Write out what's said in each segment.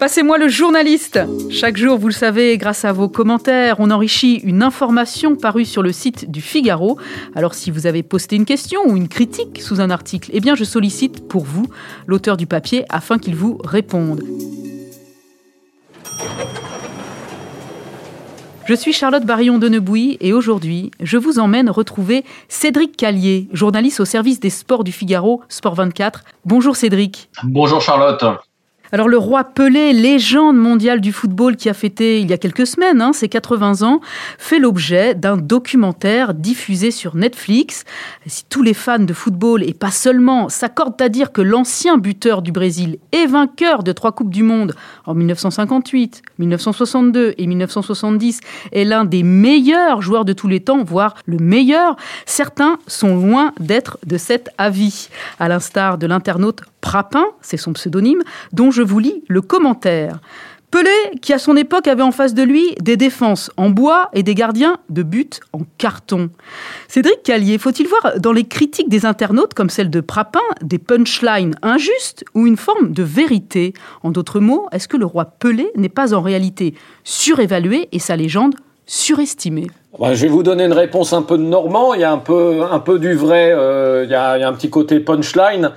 Passez-moi le journaliste. Chaque jour, vous le savez, grâce à vos commentaires, on enrichit une information parue sur le site du Figaro. Alors si vous avez posté une question ou une critique sous un article, eh bien je sollicite pour vous l'auteur du papier afin qu'il vous réponde. Je suis Charlotte Barillon de Nebouy et aujourd'hui, je vous emmène retrouver Cédric Callier, journaliste au service des sports du Figaro, Sport 24. Bonjour Cédric. Bonjour Charlotte. Alors le roi Pelé, légende mondiale du football qui a fêté il y a quelques semaines hein, ses 80 ans, fait l'objet d'un documentaire diffusé sur Netflix. Si tous les fans de football et pas seulement s'accordent à dire que l'ancien buteur du Brésil et vainqueur de trois coupes du monde en 1958, 1962 et 1970 est l'un des meilleurs joueurs de tous les temps, voire le meilleur, certains sont loin d'être de cet avis, à l'instar de l'internaute Prapin, c'est son pseudonyme, dont je vous lis le commentaire. Pelé, qui à son époque avait en face de lui des défenses en bois et des gardiens de but en carton. Cédric Callier, faut-il voir dans les critiques des internautes, comme celle de Prapin, des punchlines injustes ou une forme de vérité? En d'autres mots, est-ce que le roi Pelé n'est pas en réalité surévalué et sa légende surestimée? Bah, je vais vous donner une réponse un peu de normand. Il y a un peu, un peu du vrai. Euh, il, y a, un petit côté punchline.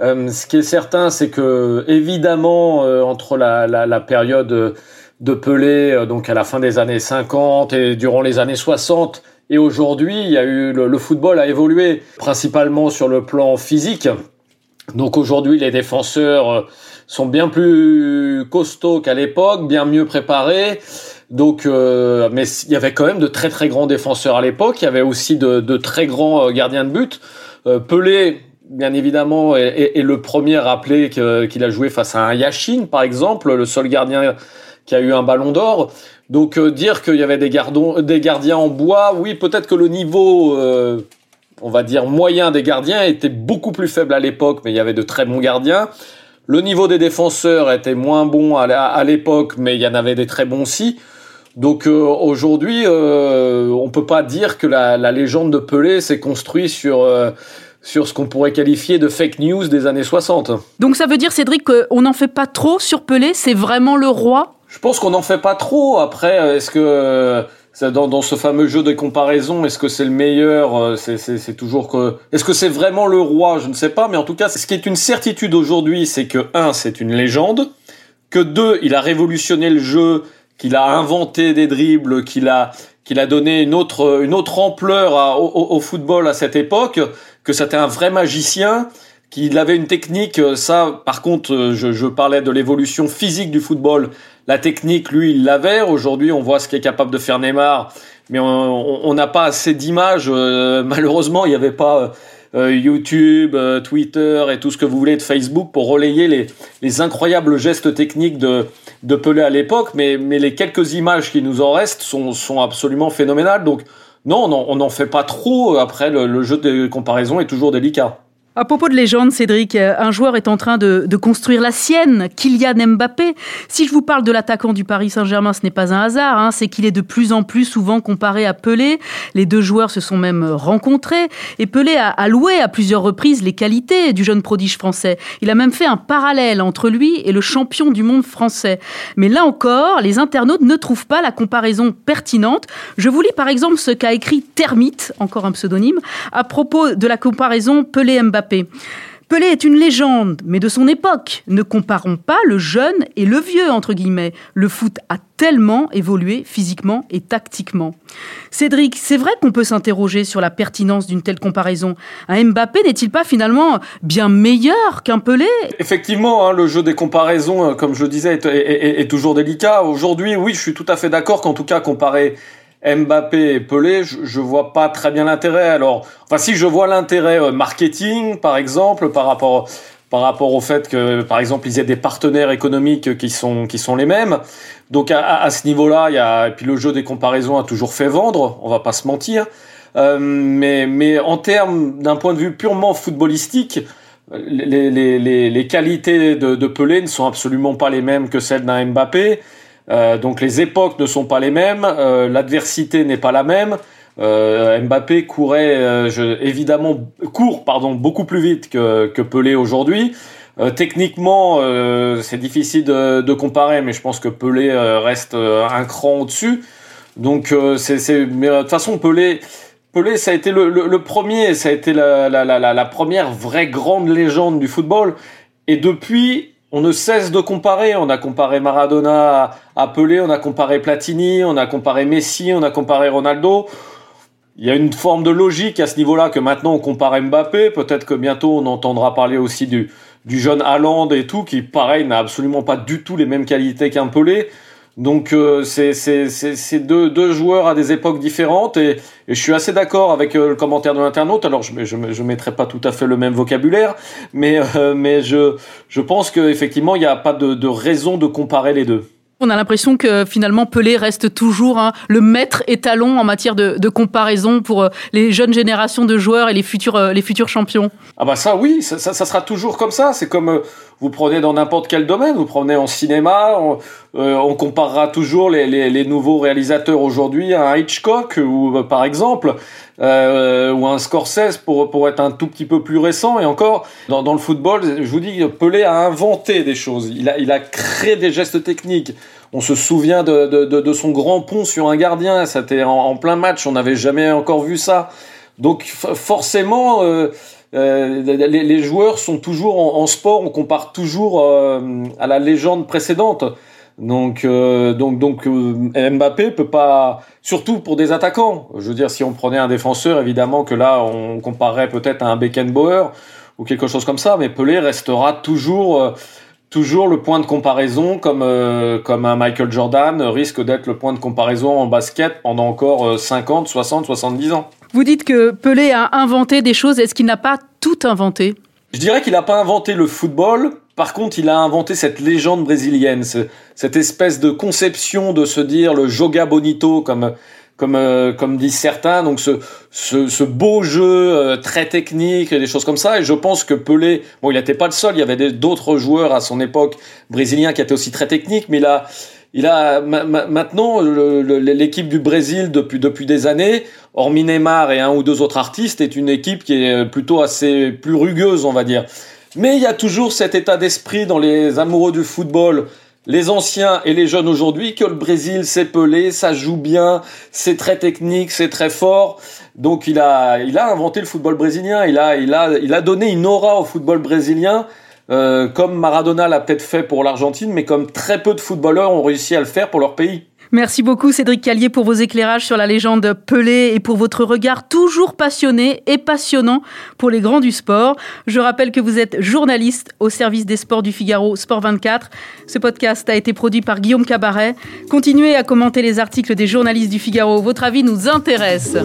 Euh, ce qui est certain, c'est que évidemment, euh, entre la, la, la, période de Pelé, euh, donc à la fin des années 50 et durant les années 60, et aujourd'hui, il y a eu le, le, football a évolué principalement sur le plan physique. Donc aujourd'hui, les défenseurs sont bien plus costauds qu'à l'époque, bien mieux préparés. Donc, euh, mais il y avait quand même de très très grands défenseurs à l'époque. Il y avait aussi de, de très grands gardiens de but. Euh, Pelé, bien évidemment, est, est, le premier à rappeler qu'il a joué face à un Yashin, par exemple, le seul gardien qui a eu un ballon d'or. Donc euh, dire qu'il y avait des, gardons, des gardiens en bois, oui, peut-être que le niveau, euh, on va dire, moyen des gardiens était beaucoup plus faible à l'époque, mais il y avait de très bons gardiens. Le niveau des défenseurs était moins bon à l'époque, mais il y en avait des très bons aussi. Donc euh, aujourd'hui, euh, on peut pas dire que la, la légende de Pelé s'est construite sur euh, sur ce qu'on pourrait qualifier de fake news des années 60. Donc ça veut dire, Cédric, qu'on n'en fait pas trop sur Pelé? C'est vraiment le roi? Je pense qu'on n'en fait pas trop. Après, est-ce que dans, dans, ce fameux jeu de comparaison, est-ce que c'est le meilleur C'est toujours que. Est-ce que c'est vraiment le roi? Je ne sais pas, mais en tout cas, ce qui est une certitude aujourd'hui, c'est que un, c'est une légende, que deux, il a révolutionné le jeu, qu'il a inventé des dribbles, qu'il a qu'il a donné une autre une autre ampleur au, au, football à cette époque, que c'était un vrai magicien, qu'il avait une technique. Ça, par contre, je, je parlais de l'évolution physique du football. La technique, lui, il l'avait. Aujourd'hui, on voit ce qu'est capable de faire Neymar, mais on n'a pas assez d'images. Euh, malheureusement, il n'y avait pas YouTube, euh, Twitter et tout ce que vous voulez de Facebook pour relayer les, les incroyables gestes techniques de, de Pelé à l'époque, mais, mais les quelques images qui nous en restent sont, sont absolument phénoménales. Donc non, on n'en fait pas trop. Après, le, le jeu de comparaison est toujours délicat. À propos de légende, Cédric, un joueur est en train de, construire la sienne, Kylian Mbappé. Si je vous parle de l'attaquant du Paris Saint-Germain, ce n'est pas un hasard, hein, c'est qu'il est de plus en plus souvent comparé à Pelé. Les deux joueurs se sont même rencontrés et Pelé a, a loué à plusieurs reprises les qualités du jeune prodige français. Il a même fait un parallèle entre lui et le champion du monde français. Mais là encore, les internautes ne trouvent pas la comparaison pertinente. Je vous lis par exemple ce qu'a écrit Termite, encore un pseudonyme, à propos de la comparaison Pelé-Mbappé. Pelé est une légende, mais de son époque. Ne comparons pas le jeune et le vieux, entre guillemets. Le foot a tellement évolué physiquement et tactiquement. Cédric, c'est vrai qu'on peut s'interroger sur la pertinence d'une telle comparaison. Un Mbappé n'est-il pas finalement bien meilleur qu'un Pelé? Effectivement, hein, le jeu des comparaisons, euh, comme je disais, est, toujours délicat. Aujourd'hui, oui, je suis tout à fait d'accord qu'en tout cas, comparer Mbappé et Pelé, je, je vois pas très bien l'intérêt. Alors, enfin, si je vois l'intérêt euh, marketing, par exemple, par rapport par rapport au fait que, par exemple, ils aient des partenaires économiques qui sont qui sont les mêmes. Donc à, à ce niveau-là, il y a et puis le jeu des comparaisons a toujours fait vendre. On va pas se mentir. Euh, mais mais en termes d'un point de vue purement footballistique, les, les, les, les qualités de, de Pelé ne sont absolument pas les mêmes que celles d'un Mbappé. Euh, donc les époques ne sont pas les mêmes, euh, l'adversité n'est pas la même. Euh, Mbappé courait je, évidemment court pardon beaucoup plus vite que, que Pelé aujourd'hui. techniquement, c'est difficile de, comparer, mais je pense que Pelé reste un cran au-dessus. Donc, c'est, mais de toute façon, Pelé, Pelé, ça a été le, premier, ça a été la, la, première vraie grande légende du football. Et depuis, on ne cesse de comparer. On a comparé Maradona à Pelé, on a comparé Platini, on a comparé Messi, on a comparé Ronaldo. Il y a une forme de logique à ce niveau-là que maintenant on compare Mbappé. Peut-être que bientôt on entendra parler aussi du, jeune Haaland et tout, qui pareil n'a absolument pas du tout les mêmes qualités qu'un Pelé. Donc euh, c'est deux, deux joueurs à des époques différentes et, et je suis assez d'accord avec euh, le commentaire de l'internaute. Alors je je, je mettrai pas tout à fait le même vocabulaire, mais euh, mais je je pense qu'effectivement il n'y a pas de, de raison de comparer les deux. On a l'impression que finalement Pelé reste toujours hein, le maître étalon en matière de, de, comparaison pour euh, les jeunes générations de joueurs et les futurs, euh, les futurs champions. Ah bah ça oui, ça, ça, ça sera toujours comme ça. C'est comme euh, vous prenez dans n'importe quel domaine, vous prenez en cinéma, on, on comparera toujours les, les, les nouveaux réalisateurs aujourd'hui à un Hitchcock ou par exemple euh, ou un Scorsese pour pour être un tout petit peu plus récent et encore dans, dans le football, je vous dis Pelé a inventé des choses, il a il a créé des gestes techniques. On se souvient de, de, de, son grand pont sur un gardien, c'était en, plein match, on n'avait jamais encore vu ça. Donc forcément, euh, euh, les, les, joueurs sont toujours en, en, sport, on compare toujours euh, à la légende précédente. Donc, euh, donc, donc Mbappé peut pas, surtout pour des attaquants. Je veux dire, si on prenait un défenseur, évidemment que là, on comparerait peut-être à un Beckenbauer ou quelque chose comme ça, mais Pelé restera toujours toujours le point de comparaison, comme, euh, comme un Michael Jordan, risque d'être le point de comparaison en basket pendant encore 50, 60, 70 ans. Vous dites que Pelé a inventé des choses, est-ce qu'il n'a pas tout inventé? Je dirais qu'il n'a pas inventé le football, par contre il a inventé cette légende brésilienne, cette espèce de conception de se dire le joga bonito, comme comme euh, comme disent certains. Donc ce ce, ce beau jeu euh, très technique des choses comme ça. Et je pense que Pelé, bon, il n'était pas le seul. Il y avait d'autres joueurs à son époque brésiliens qui étaient aussi très techniques, mais il a il a maintenant l'équipe du Brésil depuis depuis des années, hormis Neymar et un ou deux autres artistes, est une équipe qui est plutôt assez plus rugueuse, on va dire. Mais il y a toujours cet état d'esprit dans les amoureux du football les anciens et les jeunes aujourd'hui que le Brésil s'est pelé, ça joue bien, c'est très technique, c'est très fort. Donc il a, il a inventé le football brésilien, il a, il a, il a donné une aura au football brésilien, euh, comme Maradona l'a peut-être fait pour l'Argentine, mais comme très peu de footballeurs ont réussi à le faire pour leur pays. Merci beaucoup Cédric Callier pour vos éclairages sur la légende Pelé et pour votre regard toujours passionné et passionnant pour les grands du sport. Je rappelle que vous êtes journaliste au service des sports du Figaro Sport 24. Ce podcast a été produit par Guillaume Cabaret. Continuez à commenter les articles des journalistes du Figaro. Votre avis nous intéresse.